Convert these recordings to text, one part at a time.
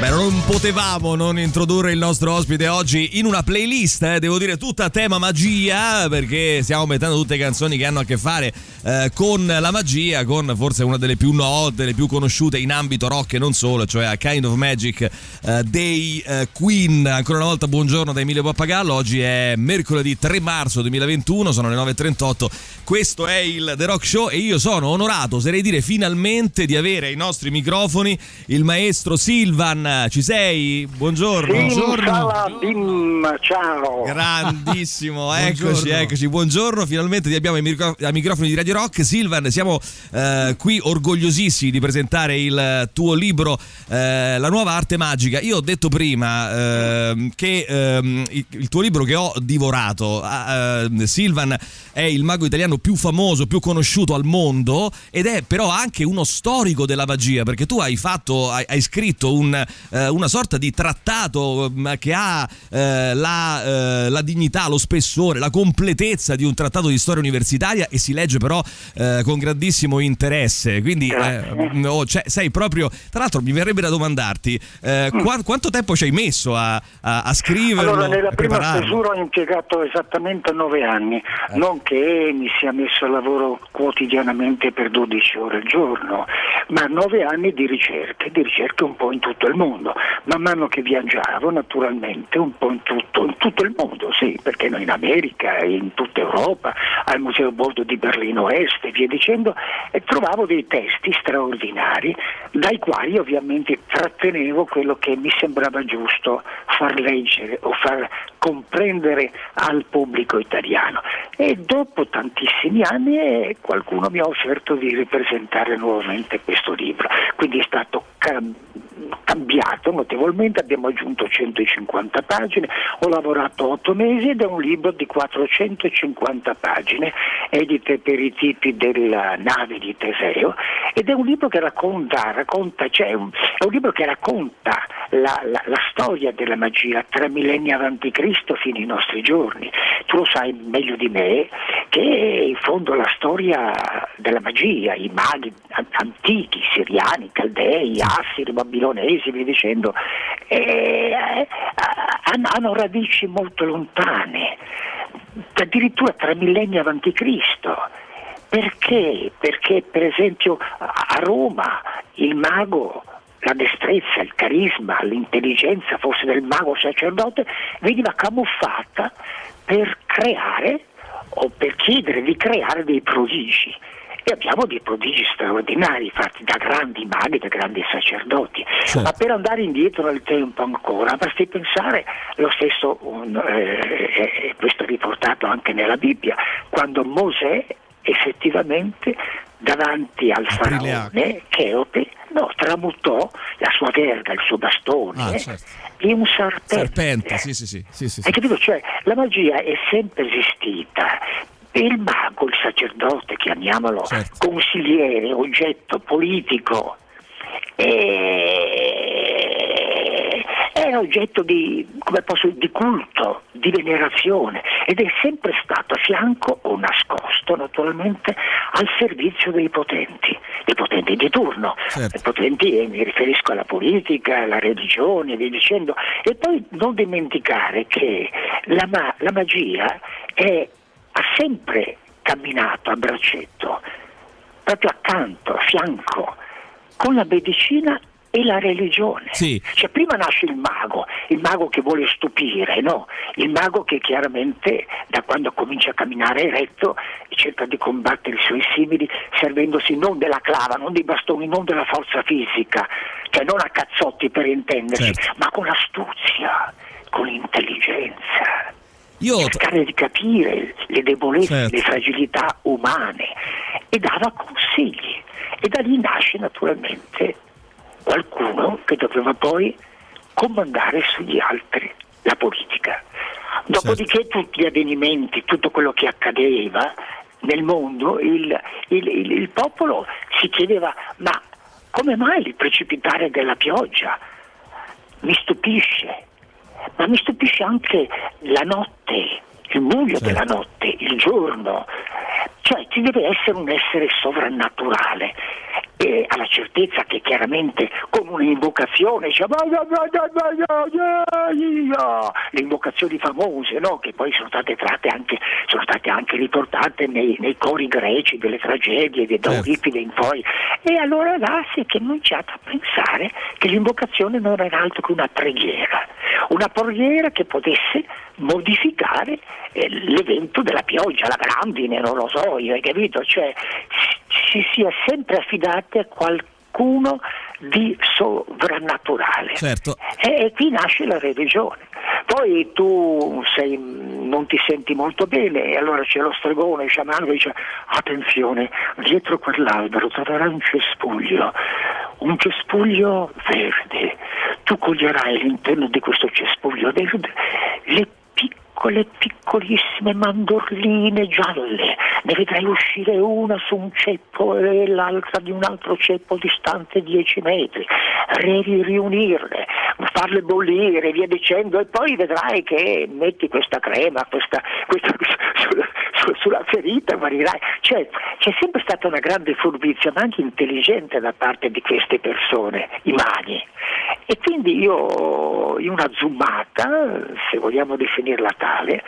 Beh, non potevamo non introdurre il nostro ospite oggi in una playlist, eh, devo dire tutta a tema magia, perché stiamo mettendo tutte canzoni che hanno a che fare eh, con la magia, con forse una delle più note, le più conosciute in ambito rock e non solo, cioè A Kind of Magic eh, dei eh, Queen. Ancora una volta buongiorno da Emilio Pappagallo, oggi è mercoledì 3 marzo 2021, sono le 9.38, questo è il The Rock Show e io sono onorato, oserei dire finalmente, di avere ai nostri microfoni il maestro Silvan ci sei? Buongiorno. Buongiorno. ciao. Grandissimo, eccoci, eccoci. Buongiorno, finalmente ti abbiamo ai, micro- ai microfoni di Radio Rock. Silvan, siamo eh, qui orgogliosissimi di presentare il tuo libro eh, La nuova arte magica. Io ho detto prima eh, che ehm, il tuo libro che ho divorato, eh, Silvan è il mago italiano più famoso, più conosciuto al mondo ed è però anche uno storico della magia perché tu hai fatto, hai, hai scritto un eh, una sorta di trattato mm, che ha eh, la, eh, la, dignità, lo spessore, la completezza di un trattato di storia universitaria e si legge però eh, con grandissimo interesse. Quindi eh, oh, cioè, sei proprio. Tra l'altro, mi verrebbe da domandarti mm. qu- quanto tempo ci hai messo a, a, a scriverlo? Allora, nella prima stesura ho impiegato esattamente nove anni, non che mi sia messo a lavoro quotidianamente per 12 ore al giorno, ma nove anni di ricerche, di ricerche un po' in tutto il mondo mondo. Man mano che viaggiavo, naturalmente, un po' in tutto, in tutto il mondo, sì, perché noi in America, in tutta Europa, al Museo Bordo di Berlino Est e via dicendo, e trovavo dei testi straordinari dai quali ovviamente trattenevo quello che mi sembrava giusto far leggere o far comprendere al pubblico italiano. E dopo tantissimi anni eh, qualcuno mi ha offerto di ripresentare nuovamente questo libro, quindi è stato cambiato notevolmente, abbiamo aggiunto 150 pagine, ho lavorato 8 mesi ed è un libro di 450 pagine, edite per i tipi della nave di Teseo ed è un libro che racconta, racconta cioè un, è un libro che racconta la, la, la, storia della magia tre millenni avanti Cristo fino ai nostri giorni. Tu lo sai meglio di me che in fondo la storia della magia, i maghi antichi, siriani, caldei, assiri, babilonesi, via dicendo, eh, hanno, radici molto lontane, addirittura tre millenni avanti Cristo. Perché? Perché per esempio a Roma il mago la destrezza, il carisma, l'intelligenza forse del mago sacerdote veniva camuffata per creare o per chiedere di creare dei prodigi. E abbiamo dei prodigi straordinari fatti da grandi maghi, da grandi sacerdoti. Certo. Ma per andare indietro nel tempo ancora, basti pensare lo stesso, un, eh, questo è riportato anche nella Bibbia, quando Mosè effettivamente davanti al faraone Cheope no, tramutò la sua verga, il suo bastone ah, certo. in un serpente. Serpente, sì, sì, sì. sì, sì, Hai capito? Cioè, la magia è sempre esistita. Il mago, il sacerdote, chiamiamolo certo. consigliere, oggetto politico, e è oggetto di, posso, di, culto, di venerazione ed è sempre stato a fianco o nascosto naturalmente al servizio dei potenti, dei potenti di turno. Certo. I potenti eh, mi riferisco alla politica, alla religione, via dicendo. E poi non dimenticare che la, ma- la magia è, ha sempre camminato a braccetto, proprio accanto, a fianco, con la medicina e la religione. Sì. Cioè, prima nasce il mago, il mago che vuole stupire, no? il mago che chiaramente da quando comincia a camminare eretto cerca di combattere i suoi simili servendosi non della clava, non dei bastoni, non della forza fisica, cioè non a cazzotti per intenderci, certo. ma con astuzia, con intelligenza. Io... cercare di capire le debolezze, certo. le fragilità umane e dava consigli. E da lì nasce naturalmente qualcuno che doveva poi comandare sugli altri la politica. Dopodiché certo. tutti gli avvenimenti, tutto quello che accadeva nel mondo, il, il, il, il popolo si chiedeva ma come mai il precipitare della pioggia? Mi stupisce, ma mi stupisce anche la notte, il buio certo. della notte, il giorno. Cioè ci deve essere un essere sovrannaturale e alla certezza che chiaramente con un'invocazione dice, le invocazioni famose no? che poi sono state tratte anche, sono state anche riportate nei, nei cori greci delle tragedie da certo. Euripide in poi e allora là si è cominciato a pensare che l'invocazione non era altro che una preghiera una preghiera che potesse modificare eh, l'evento della pioggia, la grandine, non lo so, io, hai capito? Cioè si sia sempre affidati a qualcuno di sovrannaturale. Certo. E, e, qui nasce la religione. Poi tu sei, non ti senti molto bene e allora c'è lo stregone, il sciamano che dice attenzione, dietro quell'albero troverai un cespuglio, un cespuglio verde. Tu coglierai all'interno di questo cespuglio verde le piccole, piccolissime mandorline gialle, ne vedrai uscire una su un ceppo e l'altra di un altro ceppo distante 10 metri, devi riunirle, farle bollire via dicendo e poi vedrai che metti questa crema questa, questa, sulla, sulla, ferita, guarirai. Cioè, c'è sempre stata una grande furbizia, ma anche intelligente da parte di queste persone, i maghi. E quindi io in una zoomata, se vogliamo definirla tale,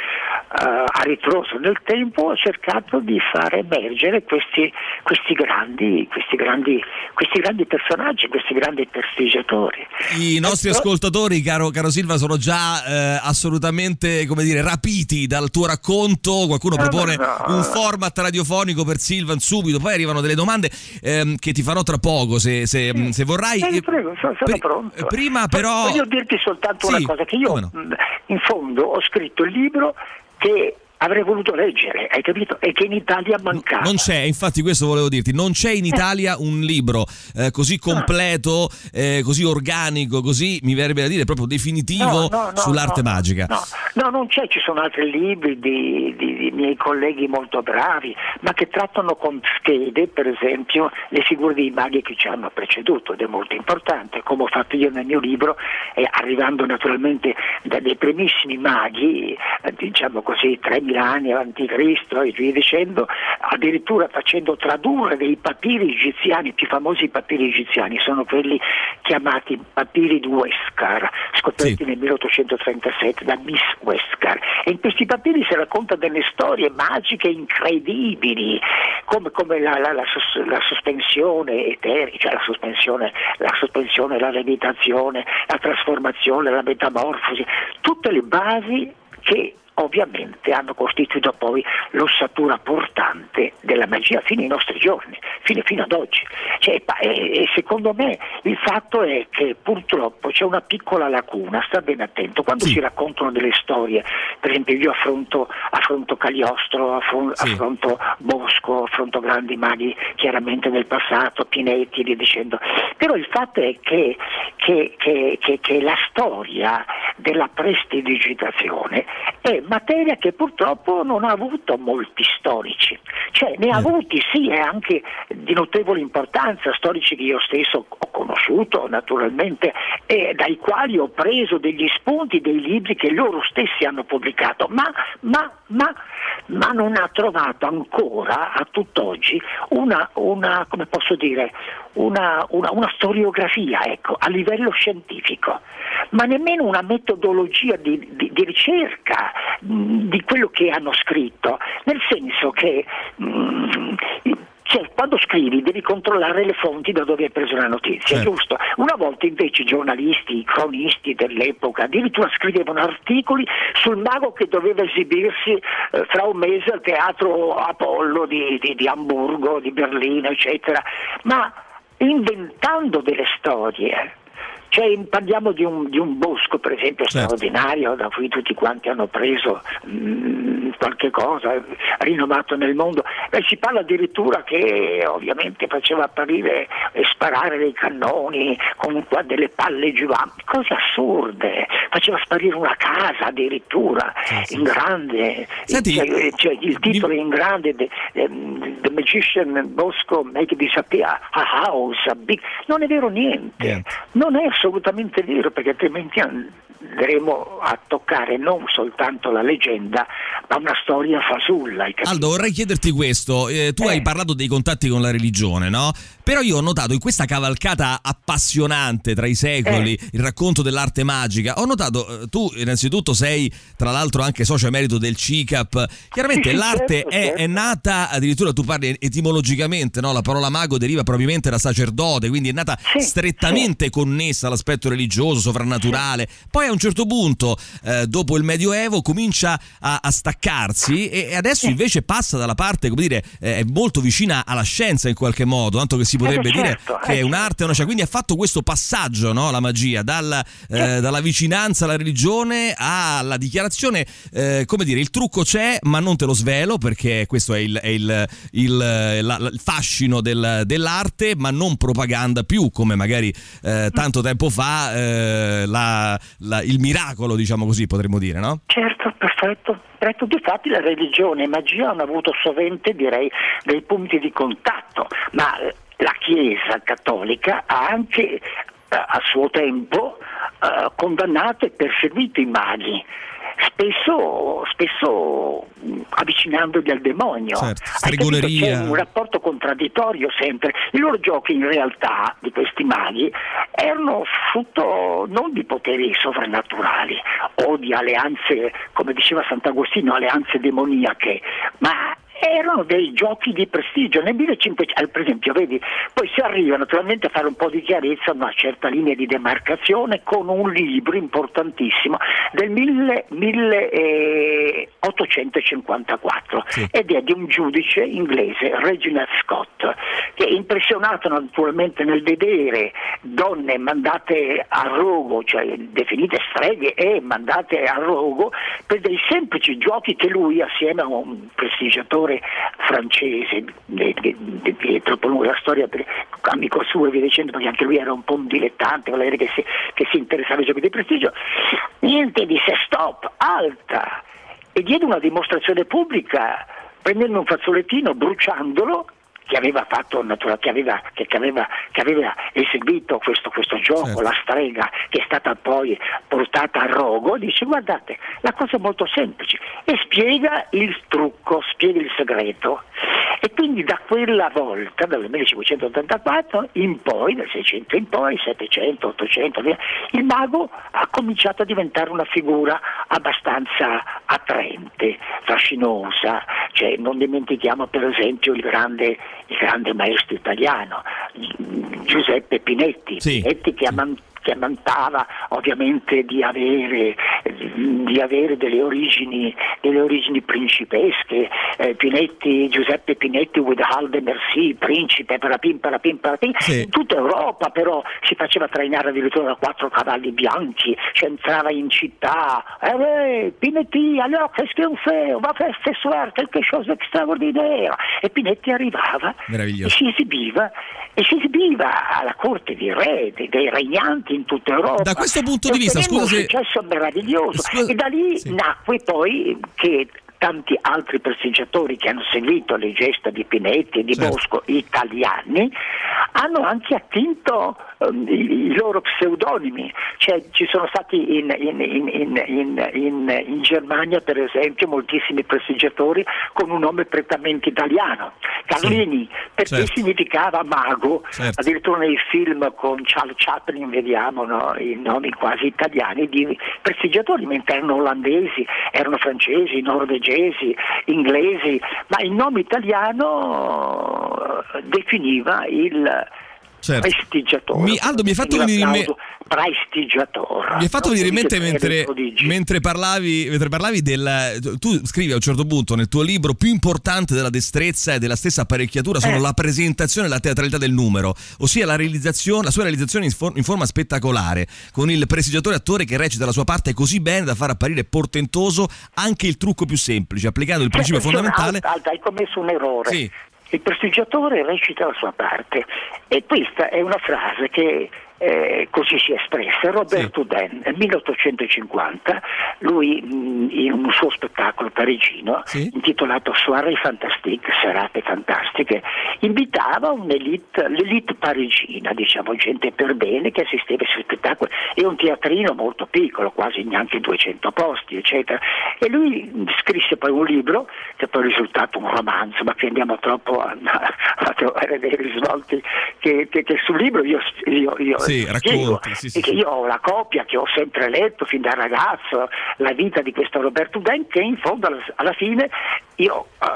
uh, a ritroso nel tempo ho cercato di far emergere questi, questi, grandi, questi, grandi, questi grandi personaggi, questi grandi prestigiatori. I nostri ecco. ascoltatori, caro, caro, Silva, sono già eh, assolutamente come dire, rapiti dal tuo racconto. Qualcuno no, propone no, no. un format radiofonico per Silvan subito, poi arrivano delle domande ehm, che ti farò tra poco se, se, sì. se vorrai. Eh, prego, sono, sono pronto. Prima però... Voglio dirti soltanto sì, una cosa, che io in fondo ho scritto il libro che avrei voluto leggere, hai capito? E che in Italia mancava. Non c'è, infatti questo volevo dirti, non c'è in Italia un libro eh, così completo, eh, così organico, così mi verrebbe da dire proprio definitivo no, no, no, sull'arte magica. No. non c'è, ci sono altri libri di, di, di, miei colleghi molto bravi, ma che trattano con fede, per esempio, le figure dei maghi che ci hanno preceduto ed è molto importante, come ho fatto io nel mio libro, eh, arrivando naturalmente da dei primissimi maghi, eh, diciamo così, 3.000 2000 anni avanti Cristo e via dicendo, addirittura facendo tradurre dei papiri egiziani, i più famosi papiri egiziani sono quelli chiamati papiri di Westcar, scoperti sì. nel 1837 da Miss Westcar. E in questi papiri si racconta delle storie magiche incredibili, come, come la, la, la, la, sospensione eterica, cioè la sospensione, la sospensione, la levitazione, la trasformazione, la metamorfosi, tutte le basi che ovviamente hanno costituito poi l'ossatura portante della magia fino ai nostri giorni, fino, fino ad oggi. Cioè, e, secondo me il fatto è che purtroppo c'è una piccola lacuna, sta ben attento, quando sì. si raccontano delle storie, per esempio io affronto, affronto Cagliostro, affronto, sì. affronto Bosco, affronto grandi maghi chiaramente del passato, Pinetti e via dicendo, però il fatto è che, che, che, che la storia della prestidigitazione è materia che purtroppo non ha avuto molti storici, cioè ne ha mm. avuti sì e anche di notevole importanza, storici che io stesso ho conosciuto naturalmente e dai quali ho preso degli spunti dei libri che loro stessi hanno pubblicato, ma, ma, ma, ma non ha trovato ancora a tutt'oggi una, una come posso dire, una, una, una storiografia ecco, a livello scientifico, ma nemmeno una metodologia di, di, di ricerca mh, di quello che hanno scritto, nel senso che mh, cioè, quando scrivi devi controllare le fonti da dove hai preso la notizia, certo. giusto? Una volta invece i giornalisti, i cronisti dell'epoca addirittura scrivevano articoli sul mago che doveva esibirsi eh, fra un mese al teatro Apollo di, di, di Amburgo, di Berlino, eccetera, ma inventando delle storie cioè, parliamo di un, di un, bosco, per esempio, certo. straordinario, da cui tutti quanti hanno preso mh, mm, qualche cosa, rinomato nel mondo. Beh, si parla addirittura che ovviamente faceva apparire e sparare dei cannoni con delle palle giovanti, cose assurde. Faceva sparire una casa addirittura sì, sì. in grande. Senti, cioè, cioè, il titolo mi... in grande: The, the Magician Bosco Make Disappear a House. A big... Non è vero niente. niente. Non è assolutamente vero perché altrimenti andremo a toccare non soltanto la leggenda, ma una storia fasulla. Aldo, vorrei chiederti questo. Eh, tu eh. hai parlato dei contatti con la religione, no? Però io ho notato in questa cavalcata appassionante tra i secoli, eh. il racconto dell'arte magica, ho notato, eh, tu innanzitutto sei tra l'altro anche socio emerito del CICAP, chiaramente sì, l'arte certo, è, certo. è, nata, addirittura tu parli etimologicamente, no? la parola mago deriva probabilmente da sacerdote, quindi è nata sì, strettamente sì. connessa all'aspetto religioso, sovrannaturale. Poi a un certo punto, eh, dopo il Medioevo, comincia a, a staccarsi e, adesso invece passa dalla parte, come dire, eh, è molto vicina alla scienza in qualche modo, tanto che si potrebbe eh, certo, dire che è certo. un'arte, una, cioè, quindi ha fatto questo passaggio, no? la magia, dalla, eh, dalla, vicinanza alla religione alla dichiarazione, eh, come dire, il trucco c'è ma non te lo svelo perché questo è il, è il, il, la, il fascino del, dell'arte, ma non propaganda più come magari eh, tanto tempo fa eh, la, la, il miracolo, diciamo così, potremmo dire, no? Certo, perfetto. perfetto. Difatti la religione e magia hanno avuto sovente, direi, dei punti di contatto, ma la Chiesa cattolica ha anche eh, a suo tempo eh, condannato e perseguito i maghi. Spesso, spesso avvicinandoli al demonio. Certo. C'è un rapporto contraddittorio sempre. I loro giochi in realtà di questi maghi erano frutto non di poteri sovrannaturali o di alleanze, come diceva Sant'Agostino, alleanze demoniache, ma erano dei giochi di prestigio. Nel 1500, per esempio, vedi, poi si arriva naturalmente a fare un po' di chiarezza una certa linea di demarcazione con un libro importantissimo del 1854 sì. ed è di un giudice inglese, Reginald Scott, che è impressionato naturalmente nel vedere donne mandate a rogo, cioè definite streghe e mandate a rogo per dei semplici giochi che lui assieme a un prestigiatore autore francese dietro la storia per, amico suo e via dicendo perché anche lui era un po' un dilettante che si, che si interessava ai giochi di prestigio. Niente disse stop alta. E diede una dimostrazione pubblica prendendo un fazzolettino bruciandolo che aveva, fatto, che aveva, che aveva, che aveva eseguito questo, questo gioco, certo. la strega, che è stata poi portata a rogo, dice guardate, la cosa è molto semplice e spiega il trucco, spiega il segreto. E quindi da quella volta, dal 1584 in poi, dal 600 in poi, 700, 800, il mago ha cominciato a diventare una figura abbastanza attraente, fascinosa. Cioè, non dimentichiamo per esempio il grande, il grande maestro italiano, Giuseppe Pinetti, sì. Pinetti che ha mantenuto che vantava ovviamente di avere, di avere delle, origini, delle, origini, principesche, eh, Pinetti, Giuseppe Pinetti, Widhalde Merci, principe, parapim, parapim, parapim, sì. in tutta Europa però si faceva trainare addirittura da quattro cavalli bianchi, cioè entrava in città, eh, Pinetti, allora che schifo, ma che suerte, quelque chose d'extraordinaire, e Pinetti arrivava e si esibiva, e si esibiva alla corte dei re, dei, dei regnanti, in tutta Europa. Da questo punto di vista, scusa se... un successo meraviglioso scusa... e da lì sì. nacque poi che tanti altri prestiggiatori che hanno seguito le gesta di Pinetti e di certo. Bosco italiani hanno anche attinto i, i, loro pseudonimi, cioè ci sono stati in, in, in, in, Germania per esempio moltissimi prestiggiatori con un nome prettamente italiano, Carlini, sì. perché certo. significava mago, certo. addirittura nei film con Charles Chaplin vediamo no, i nomi quasi italiani di prestiggiatori, mentre erano olandesi, erano francesi, norvegesi, inglesi, ma il nome italiano eh, definiva il certo. prestigiatore. Mi, Aldo, mi hai fatto venire in mente prestigiatore. Mi hai fatto venire in mente mentre, mentre, parlavi, mentre parlavi del. Tu scrivi a un certo punto nel tuo libro: più importante della destrezza e della stessa apparecchiatura sono eh. la presentazione e la teatralità del numero, ossia la, la sua realizzazione in, for, in, forma spettacolare, con il prestigiatore attore che recita la sua parte così bene da far apparire portentoso anche il trucco più semplice, applicando il principio cioè, fondamentale. Alta, hai commesso un errore. Sì. Il prestigiatore recita la sua parte e questa è una frase che eh, così si espresse, Roberto sì. Den, nel 1850, lui mh, in un suo spettacolo parigino sì. intitolato Soirée fantastique, serate fantastiche, invitava un'elite, l'elite parigina, diciamo gente per bene che assisteva ai suoi spettacoli, e un teatrino molto piccolo, quasi neanche 200 posti, eccetera. E lui scrisse poi un libro che poi è risultato un romanzo, ma che andiamo troppo a, a trovare dei risvolti che, che, che sul libro io, io, io sì, racconti, sì, sì, io ho la copia che ho sempre letto fin da ragazzo, la vita di questo Roberto Ben che in fondo alla, alla fine io uh,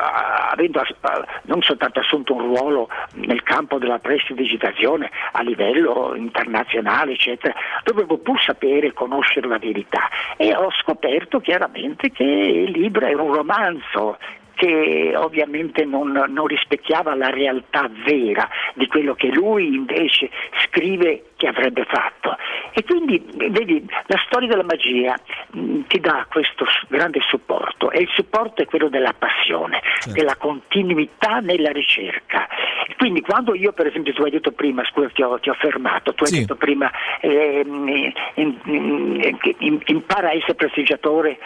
avendo uh, non soltanto assunto un ruolo nel campo della prestidigitazione a livello internazionale eccetera, dovevo pur sapere e conoscere la verità. E ho scoperto chiaramente che il libro era un romanzo che ovviamente non, non, rispecchiava la realtà vera di quello che lui invece scrive che avrebbe fatto. E quindi, vedi, la storia della magia mh, mm, ti dà questo grande supporto e il supporto è quello della passione, certo. della continuità nella ricerca. Quindi quando io, per esempio, tu hai detto prima, scusa ti ho, ti ho fermato, tu hai sì. detto prima eh, in, in, in, impara a essere prestigiatore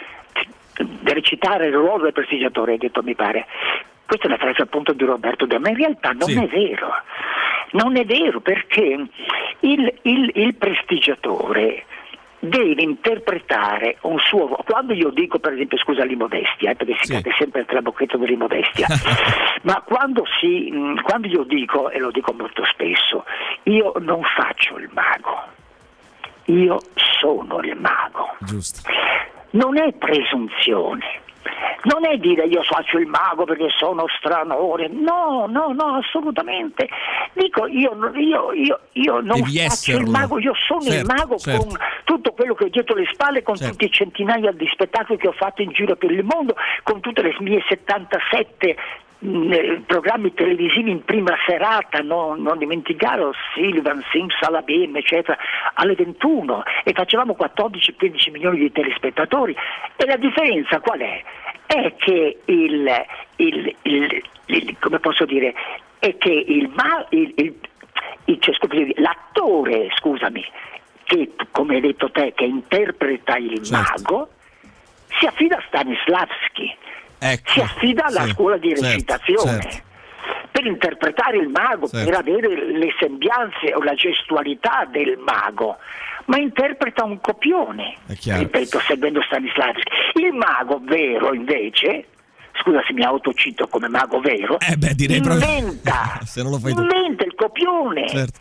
recitare il ruolo del prestigiatore, hai detto mi pare. Questa è una frase appunto di Roberto De, ma in realtà non sì. è vero. Non è vero perché il, il, il prestigiatore deve interpretare un suo ruolo. Quando io dico, per esempio, scusa l'immodestia, eh, perché si sì. cade sempre il trabocchetto dell'immodestia, ma quando, si, quando io dico, e lo dico molto spesso, io non faccio il mago, io sono il mago. Giusto non è presunzione. Non è dire io faccio il mago perché sono stranore, no, no, no, assolutamente. Dico io, io, io, io non Devi faccio esserlo. il mago, io sono certo, il mago certo. con tutto quello che ho dietro le spalle, con certo. tutti i centinaia di spettacoli che ho fatto in giro per il mondo, con tutte le mie 77 programmi televisivi in prima serata, no, non dimenticare Silvan, Sims, Alabim, eccetera, alle 21 e facevamo 14-15 milioni di telespettatori. E la differenza qual è? È che il, il, il, il come posso dire, è che il, cioè, scusami, l'attore, scusami, che come hai detto te, che interpreta il certo. mago, si affida a Stanislavski ecco. si affida alla sì, scuola di certo, recitazione. Certo. Per interpretare il mago, certo. per avere le sembianze o la gestualità del mago, ma interpreta un copione, ripeto, seguendo Stanislavski. Il mago vero, invece, scusa se mi autocito come mago vero, eh beh, inventa, inventa il copione. Certo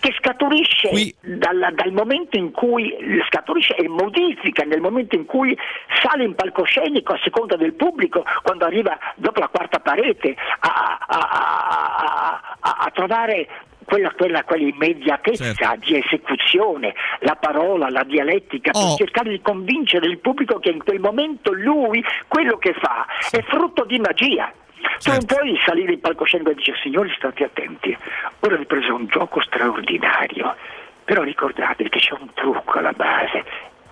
che scaturisce Qui... dal, dal, momento in cui scaturisce e modifica nel momento in cui sale in palcoscenico a seconda del pubblico quando arriva dopo la quarta parete a, a, a, a trovare quella, quella, quell'immediatezza certo. di esecuzione, la parola, la dialettica, oh. per cercare di convincere il pubblico che in quel momento lui quello che fa è frutto di magia. Tu non puoi salire in palcoscenico e dire signori state attenti, ora vi preso un gioco straordinario, però ricordate che c'è un trucco alla base,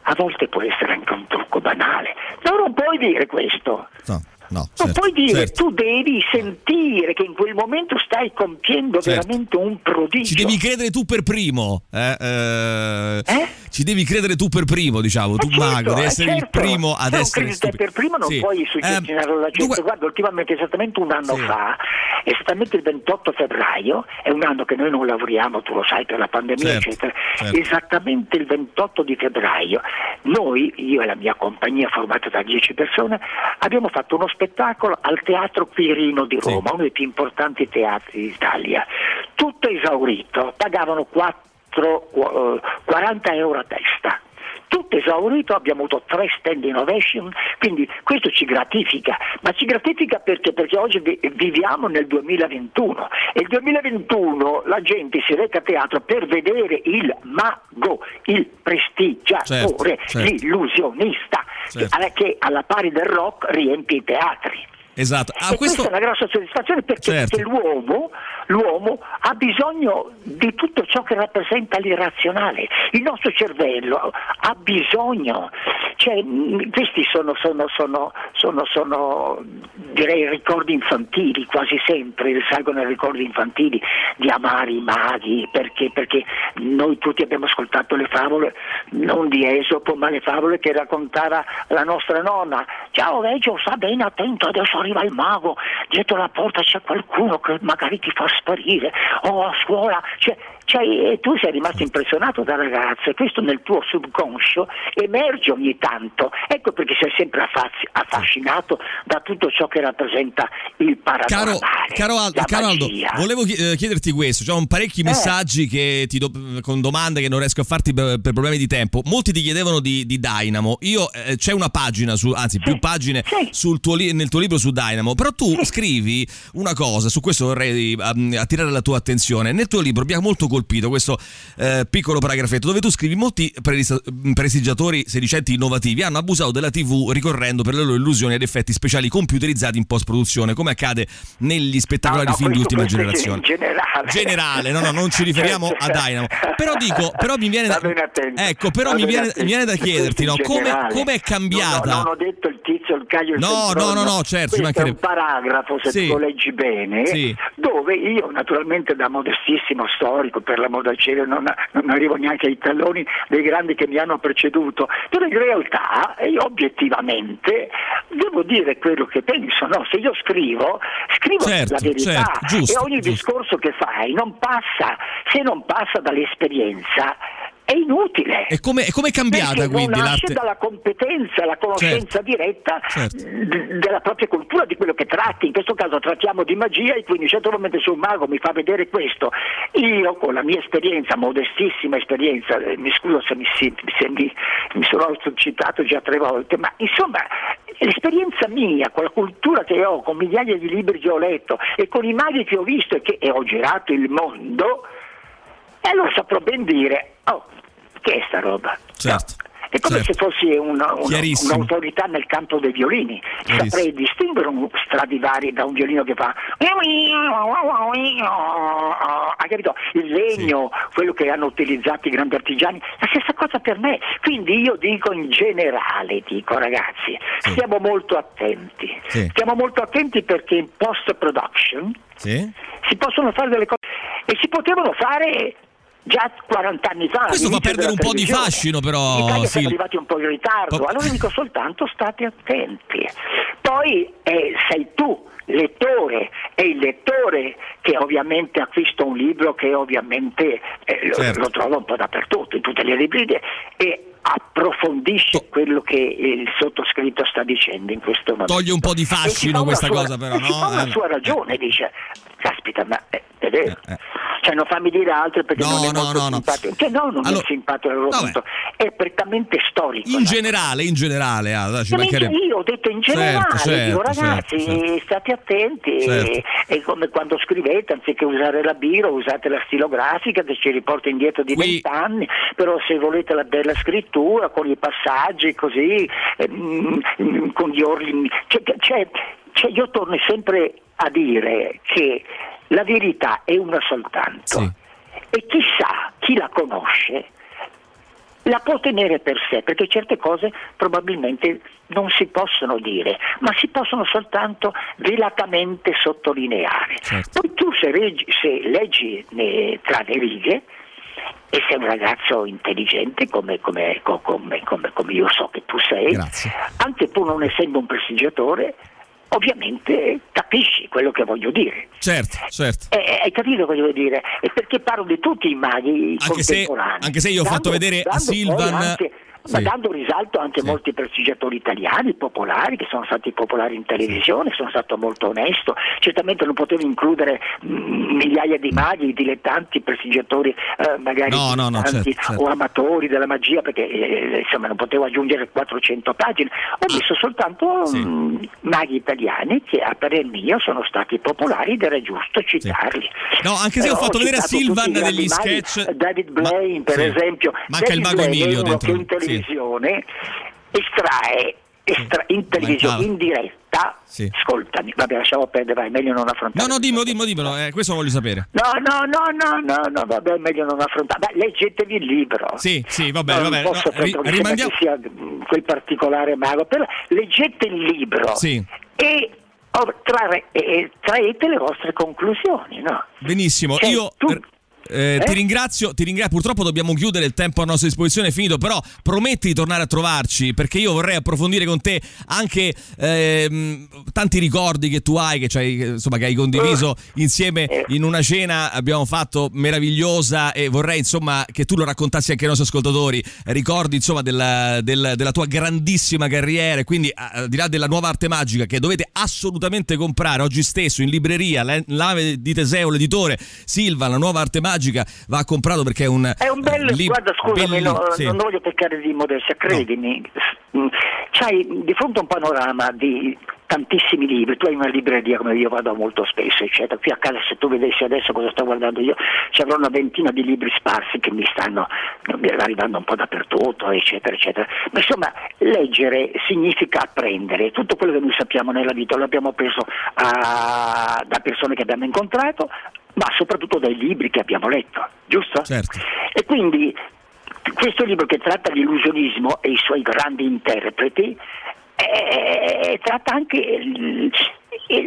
a volte può essere anche un trucco banale, no, non puoi dire questo. No. No, non certo, puoi dire, certo. tu devi sentire che in quel momento stai compiendo certo. veramente un prodigio. Ci devi credere tu per primo. Eh? Eh, eh? Ci devi credere tu per primo, diciamo, eh tu certo, mago, devi eh, essere certo. il primo ad Se essere non credi per primo non sì. puoi suggestionare la gente. Dunque... Guarda, ultimamente esattamente un anno sì. fa, esattamente il 28 febbraio, è un anno che noi non lavoriamo, tu lo sai, per la pandemia, certo, eccetera. certo. Esattamente il 28 di febbraio, noi, io e la mia compagnia formata da 10 persone, abbiamo fatto uno spettacolo al Teatro Quirino di Roma, sì. uno dei più importanti teatri d'Italia. Tutto esaurito, pagavano 4, 40 euro a testa tutto esaurito, abbiamo avuto tre stand innovation, quindi questo ci gratifica, ma ci gratifica perché? Perché oggi viviamo nel 2021 e il 2021 la gente si reca a teatro per vedere il mago, il prestigiatore, certo, certo. l'illusionista, Certo. che alla pari del rock riempie i teatri. Esatto. Ah, e questo... questa è una grossa soddisfazione perché, certo. perché l'uomo, l'uomo, ha bisogno di tutto ciò che rappresenta l'irrazionale. Il nostro cervello ha bisogno, cioè, questi sono, sono, sono, sono, direi ricordi infantili, quasi sempre risalgono ai ricordi infantili di amare i maghi, perché, perché noi tutti abbiamo ascoltato le favole, non di Esopo, ma le favole che raccontava la nostra nonna. Ciao Reggio, sta bene attento, adesso arriva il mago, dietro la porta c'è qualcuno che magari ti fa sparire, o oh, a scuola, cioè, cioè, e tu sei rimasto impressionato da ragazzo e questo nel tuo subconscio emerge ogni tanto. Ecco perché sei sempre affascinato da tutto ciò che rappresenta il paranormale. Caro, caro, Aldo, caro Aldo, volevo eh, chiederti questo, c'è un parecchi eh. messaggi do, con domande che non riesco a farti per, per, problemi di tempo. Molti ti chiedevano di, di Dynamo. Io eh, c'è una pagina, su, anzi più pagine sì. tuo, nel tuo libro su Dynamo, però tu scrivi una cosa, su questo vorrei um, attirare la tua attenzione. Nel tuo libro abbiamo molto colpito questo eh, piccolo paragrafetto dove tu scrivi molti prestigiatori sedicenti innovativi hanno abusato della TV ricorrendo per le loro illusioni ad effetti speciali computerizzati in post-produzione, come accade negli spettacolari no, no, film di ultima generazione. Generale. Generale, no, no, non ci riferiamo a Dynamo. Però dico, però mi viene da, ecco, però mi viene, mi viene, da chiederti, no, come, come è cambiata? No, non ho detto il tizio, il caglio, il No, no, no, no, certo, Questo è un paragrafo, se sì. tu lo leggi bene, sì. dove io naturalmente da modestissimo storico per l'amor del cielo non, non, arrivo neanche ai talloni dei grandi che mi hanno preceduto, però in realtà io obiettivamente devo dire quello che penso, no? se io scrivo, scrivo certo, la verità certo, giusto, e ogni giusto. discorso che fai non passa, se non passa dall'esperienza è inutile. E come è cambiata Perché quindi? Nasce dalla competenza, la conoscenza certo. diretta certo. D- della propria cultura, di quello che tratti. In questo caso trattiamo di magia e quindi metti su un mago mi fa vedere questo. Io con la mia esperienza, modestissima esperienza, eh, mi scuso se mi, se mi, mi sono citato già tre volte, ma insomma l'esperienza mia, con la cultura che ho, con migliaia di libri che ho letto e con i maghi che ho visto e che e ho girato il mondo, e allora saprò ben dire, oh, che è sta roba? Certo. No. È come certo. se fossi una, una, un'autorità nel campo dei violini. Saprei distinguere un Stradivari da un violino che fa. Hai capito? Il legno, sì. quello che hanno utilizzato i grandi artigiani, la stessa cosa per me. Quindi io dico in generale, dico ragazzi, sì. stiamo molto attenti. Sì. Stiamo molto attenti perché in post production si possono fare delle cose e si potevano fare già 40 anni fa. Questo fa perdere un po' di fascino però. In Italia sì. siamo arrivati un po' in ritardo, po- allora dico soltanto state attenti. Poi eh, sei tu lettore è il lettore che ovviamente acquista un libro che ovviamente eh, certo. lo, lo, trova un po' dappertutto, in tutte le librerie e approfondisce quello che il sottoscritto sta dicendo in questo momento. Toglie un po' di fascino questa sua, cosa però, no? Si fa una eh, sua ragione, dice, caspita, ma è, è vero. Eh, eh. Cioè non fammi dire altro perché no, non è no, molto no, simpatico. Cioè no, non allora, è simpatico punto, è prettamente storico. In generale, in generale, ah, ci io ho detto in generale, certo, certo, dico ragazzi, certo, certo. state attenti, certo. è come quando scrivete, anziché usare la biro, usate la stilografica che ci riporta indietro di vent'anni, però se volete la bella scrittura, con i passaggi così, ehm, con gli orli, cioè, cioè, cioè io torno sempre a dire che la verità è una soltanto sì. e chissà chi la conosce la può tenere per sé, perché certe cose probabilmente non si possono dire, ma si possono soltanto velatamente sottolineare. Certo. Poi tu se, leggi, se leggi ne, tra le righe e sei un ragazzo intelligente come, come, come, come io so che tu sei, Grazie. anche pur non essendo un prestigiatore, ovviamente capisci quello che voglio dire. Certo, certo. Eh, hai capito cosa voglio dire? E perché parlo di tutti i maghi anche se, anche se io ho fatto vedere a Silvan... Anche, ma dando risalto anche a sì. molti prestigiatori italiani, popolari, che sono stati popolari in televisione, sono stato molto onesto, certamente non potevo includere mm, migliaia di maghi, dilettanti, prestigiatori eh, magari no, no, no, certo, certo. o amatori della magia, perché eh, insomma non potevo aggiungere 400 pagine, ho messo soltanto sì. mh, mm, maghi italiani che a parer mio sono stati popolari ed era giusto citarli. Sì. No, anche se eh, ho fatto vedere a Silvan degli sketch. David Blaine, ma, per esempio. Manca David il mago Blaine Emilio dentro. Che televisione estrae, estra, in televisione in diretta sì. ascoltami, vabbè lasciamo perdere, vai, meglio non affrontare. No, no, dimmelo, dimmelo, dimmelo, eh, questo voglio sapere. No, no, no, no, no, no, vabbè, meglio non affrontare. Beh, leggetevi il libro. Sì, sì, vabbè, no, vabbè. Non posso no, ri- rimandiamo... che sia quel particolare mago, però leggete il libro. Sì. E traete le vostre conclusioni. No? Benissimo, cioè, io... Tu... Eh, eh? Ti, ringrazio, ti ringrazio, purtroppo dobbiamo chiudere il tempo a nostra disposizione, è finito, però prometti di tornare a trovarci perché io vorrei approfondire con te anche ehm, tanti ricordi che tu hai, che, insomma, che hai condiviso uh. insieme in una cena, abbiamo fatto meravigliosa e vorrei insomma che tu lo raccontassi anche ai nostri ascoltatori, ricordi insomma della, della, della tua grandissima carriera, quindi al di là della nuova arte magica che dovete assolutamente comprare oggi stesso in libreria, l'ave di Teseo, l'editore Silva, la nuova arte magica magica va comprato perché è un è un bel li- guarda scusami no, sì. non voglio peccare di modestia credimi no. c'hai di fronte a un panorama di tantissimi libri, tu hai una libreria come io vado molto spesso, eccetera. Qui a casa se tu vedessi adesso cosa sto guardando io, ci avrò una ventina di libri sparsi che mi stanno arrivando un po' dappertutto, eccetera, eccetera. Ma insomma, leggere significa apprendere. Tutto quello che noi sappiamo nella vita l'abbiamo preso a, da persone che abbiamo incontrato, ma soprattutto dai libri che abbiamo letto, giusto? Certo. E quindi questo libro che tratta l'illusionismo e i suoi grandi interpreti eh, tratta anche il,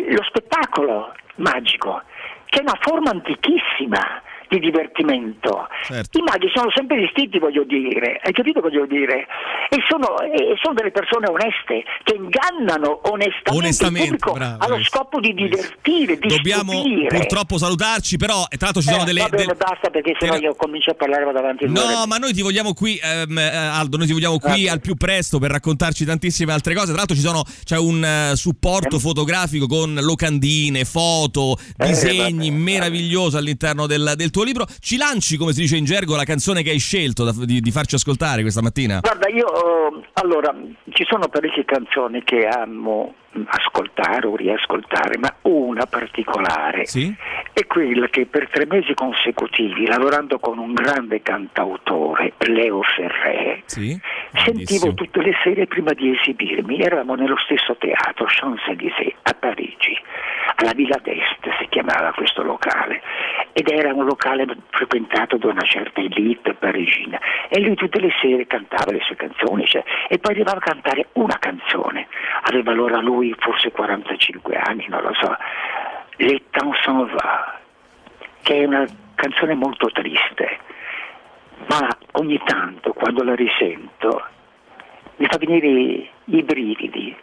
lo spettacolo magico, che è una forma antichissima di divertimento. Certo. I maghi sono sempre esistiti, voglio dire, hai capito cosa voglio dire? E sono, e sono delle persone oneste che ingannano onestamente, onestamente il bravo, allo scopo di divertire, di Dobbiamo stupire. purtroppo salutarci, però tra l'altro ci sono eh, delle... Va bene, delle... basta perché sennò io comincio a parlare davanti a No, ma noi ti vogliamo qui, ehm, eh, Aldo, noi ti vogliamo qui ah, al più presto per raccontarci tantissime altre cose. Tra l'altro ci sono, c'è un uh, supporto eh. fotografico con locandine, foto, eh, disegni eh, meraviglioso all'interno del, del tuo tuo libro. Ci lanci, come si dice in gergo, la canzone che hai scelto da, di, di, farci ascoltare questa mattina? Guarda, io allora ci sono parecchie canzoni che amo ascoltare o riascoltare, ma una particolare sì? è quella che per tre mesi consecutivi, lavorando con un grande cantautore, Leo Ferré, sì? sentivo tutte le sere prima di esibirmi, eravamo nello stesso teatro, Champs-Élysées, a Parigi, alla Villa d'Est si chiamava questo locale, ed era un locale frequentato da una certa elite parigina, e lui tutte le sere cantava le sue canzoni, cioè, e poi arrivava a cantare una canzone, aveva allora lui forse 45 anni, non lo so, Le temps s'en va, che è una canzone molto triste, ma ogni tanto quando la risento mi fa venire i brividi,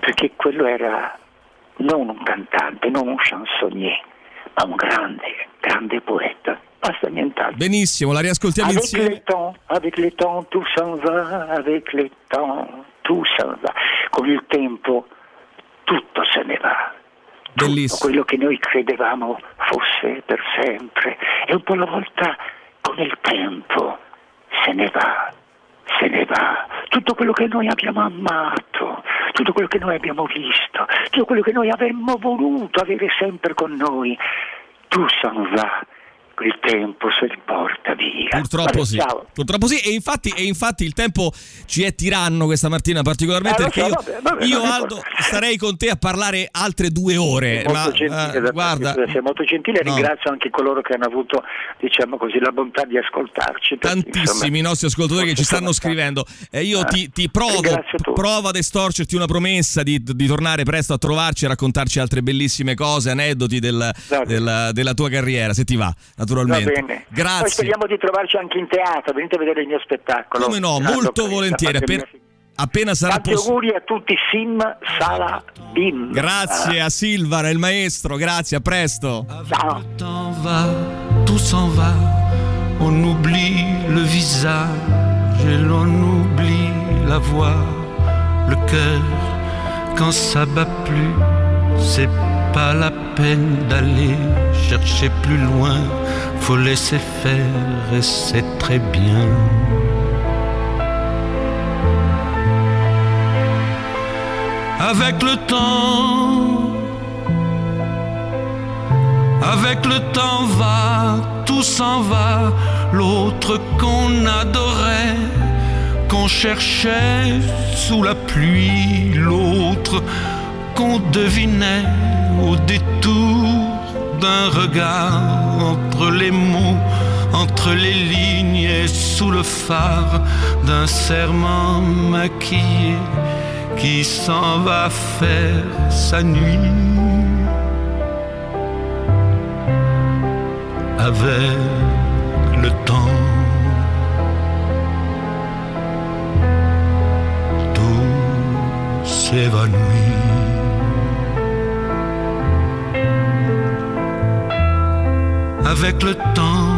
perché quello era non un cantante, non un chansonnier, ma un grande, grande poeta. Basta nient'altro. Benissimo, la riascoltiamo avec insieme. Le temps, avec le temps, tout s'en va, avec le temps, tout s'en va. Con il tempo tutto se ne va. Bellissimo. Tutto quello che noi credevamo fosse per sempre. E un po' alla volta con il tempo se ne va, se ne va. Tutto quello che noi abbiamo amato, tutto quello che noi abbiamo visto, tutto quello che noi avremmo voluto avere sempre con noi, tu s'en va il tempo se li porta via. Purtroppo Vabbè, sì. Purtroppo sì. E infatti, e infatti, il tempo ci è tiranno questa mattina particolarmente eh, perché so, io, vabbè, vabbè, io Aldo starei con te a parlare altre due ore. Molto ma, gentile, uh, guarda, sei molto gentile no. ringrazio anche coloro che hanno avuto diciamo così, la bontà di ascoltarci. Perché, Tantissimi insomma, nostri ascoltatori che ci stanno scrivendo. E io ti, Eh, ti provo, provo ad estorcerti una promessa di, di, tornare presto a trovarci e raccontarci altre bellissime cose, aneddoti del, del, della tua carriera, se ti va, naturalmente. Va bene. Grazie. Poi speriamo di trovarci anche in teatro, venite a vedere il mio spettacolo. Come no, molto volentieri. Appena, appena sarà Tanti possibile. auguri a tutti, Sim Sala Bim. Grazie a Silvana, il maestro, grazie, a presto. Ciao. Tout s'en va, on oublie le visage et l'on oublie la voix, le cœur quand ça bat plus, c'est pas la peine d'aller chercher plus loin, faut laisser faire et c'est très bien. Avec le temps, avec le temps va, tout s'en va, l'autre qu'on adorait, qu'on cherchait sous la pluie, l'autre qu'on devinait au détour d'un regard entre les mots, entre les lignes et sous le phare d'un serment maquillé qui s'en va faire sa nuit avec le temps. Tout s'évanouit. Avec le temps,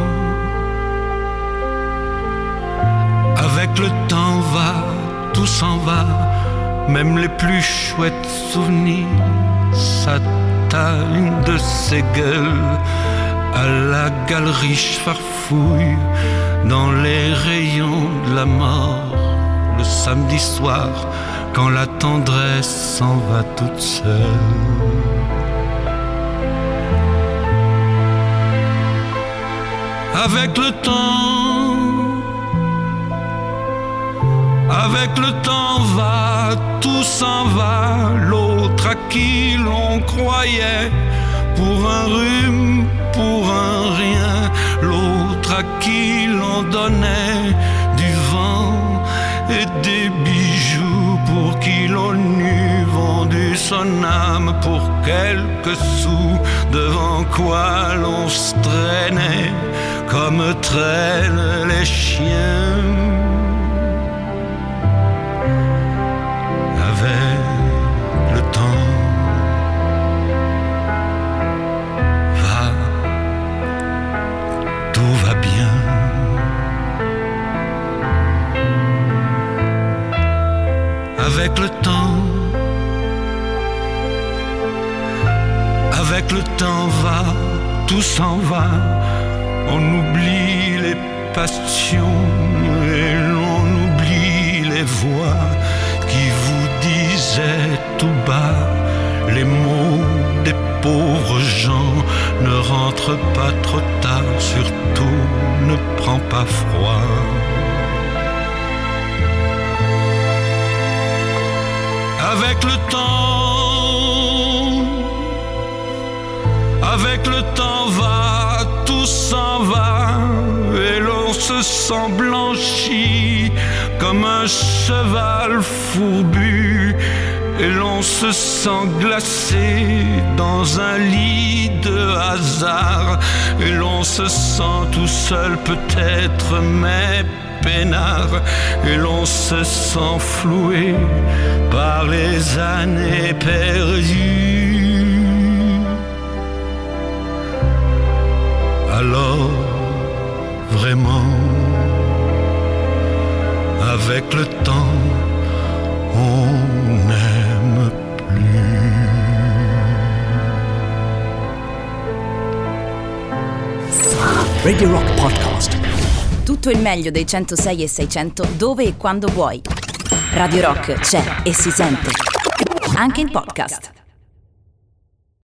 avec le temps va, tout s'en va même les plus chouettes souvenirs s'atteignent de ses gueules à la galerie farfouille dans les rayons de la mort le samedi soir quand la tendresse s'en va toute seule. Avec le temps, avec le temps va, tout s'en va, l'autre à qui l'on croyait, pour un rhume, pour un rien, l'autre à qui l'on donnait du vent et des bijoux, pour qui l'on eût vendu son âme pour quelques sous, devant quoi l'on se traînait comme traînent les chiens. avec le temps. Avec le temps va, tout s'en va. On oublie les passions et l'on oublie les voix qui vous disaient tout bas les mots des pauvres gens. Ne rentre pas trop tard, surtout ne prends pas froid. avec le temps. Avec le temps va, s'en va, et l'on se sent blanchi comme un cheval fourbu, et l'on se sent glacé dans un lit de hasard, et l'on se sent tout seul peut-être, mais et l'on se sent floué par les années perdues. Avec le temps, on n'aime plus. Radio Rock Podcast. Tutto il meglio dei 106 e 600 dove e quando vuoi. Radio Rock c'è e si sente. Anche in podcast.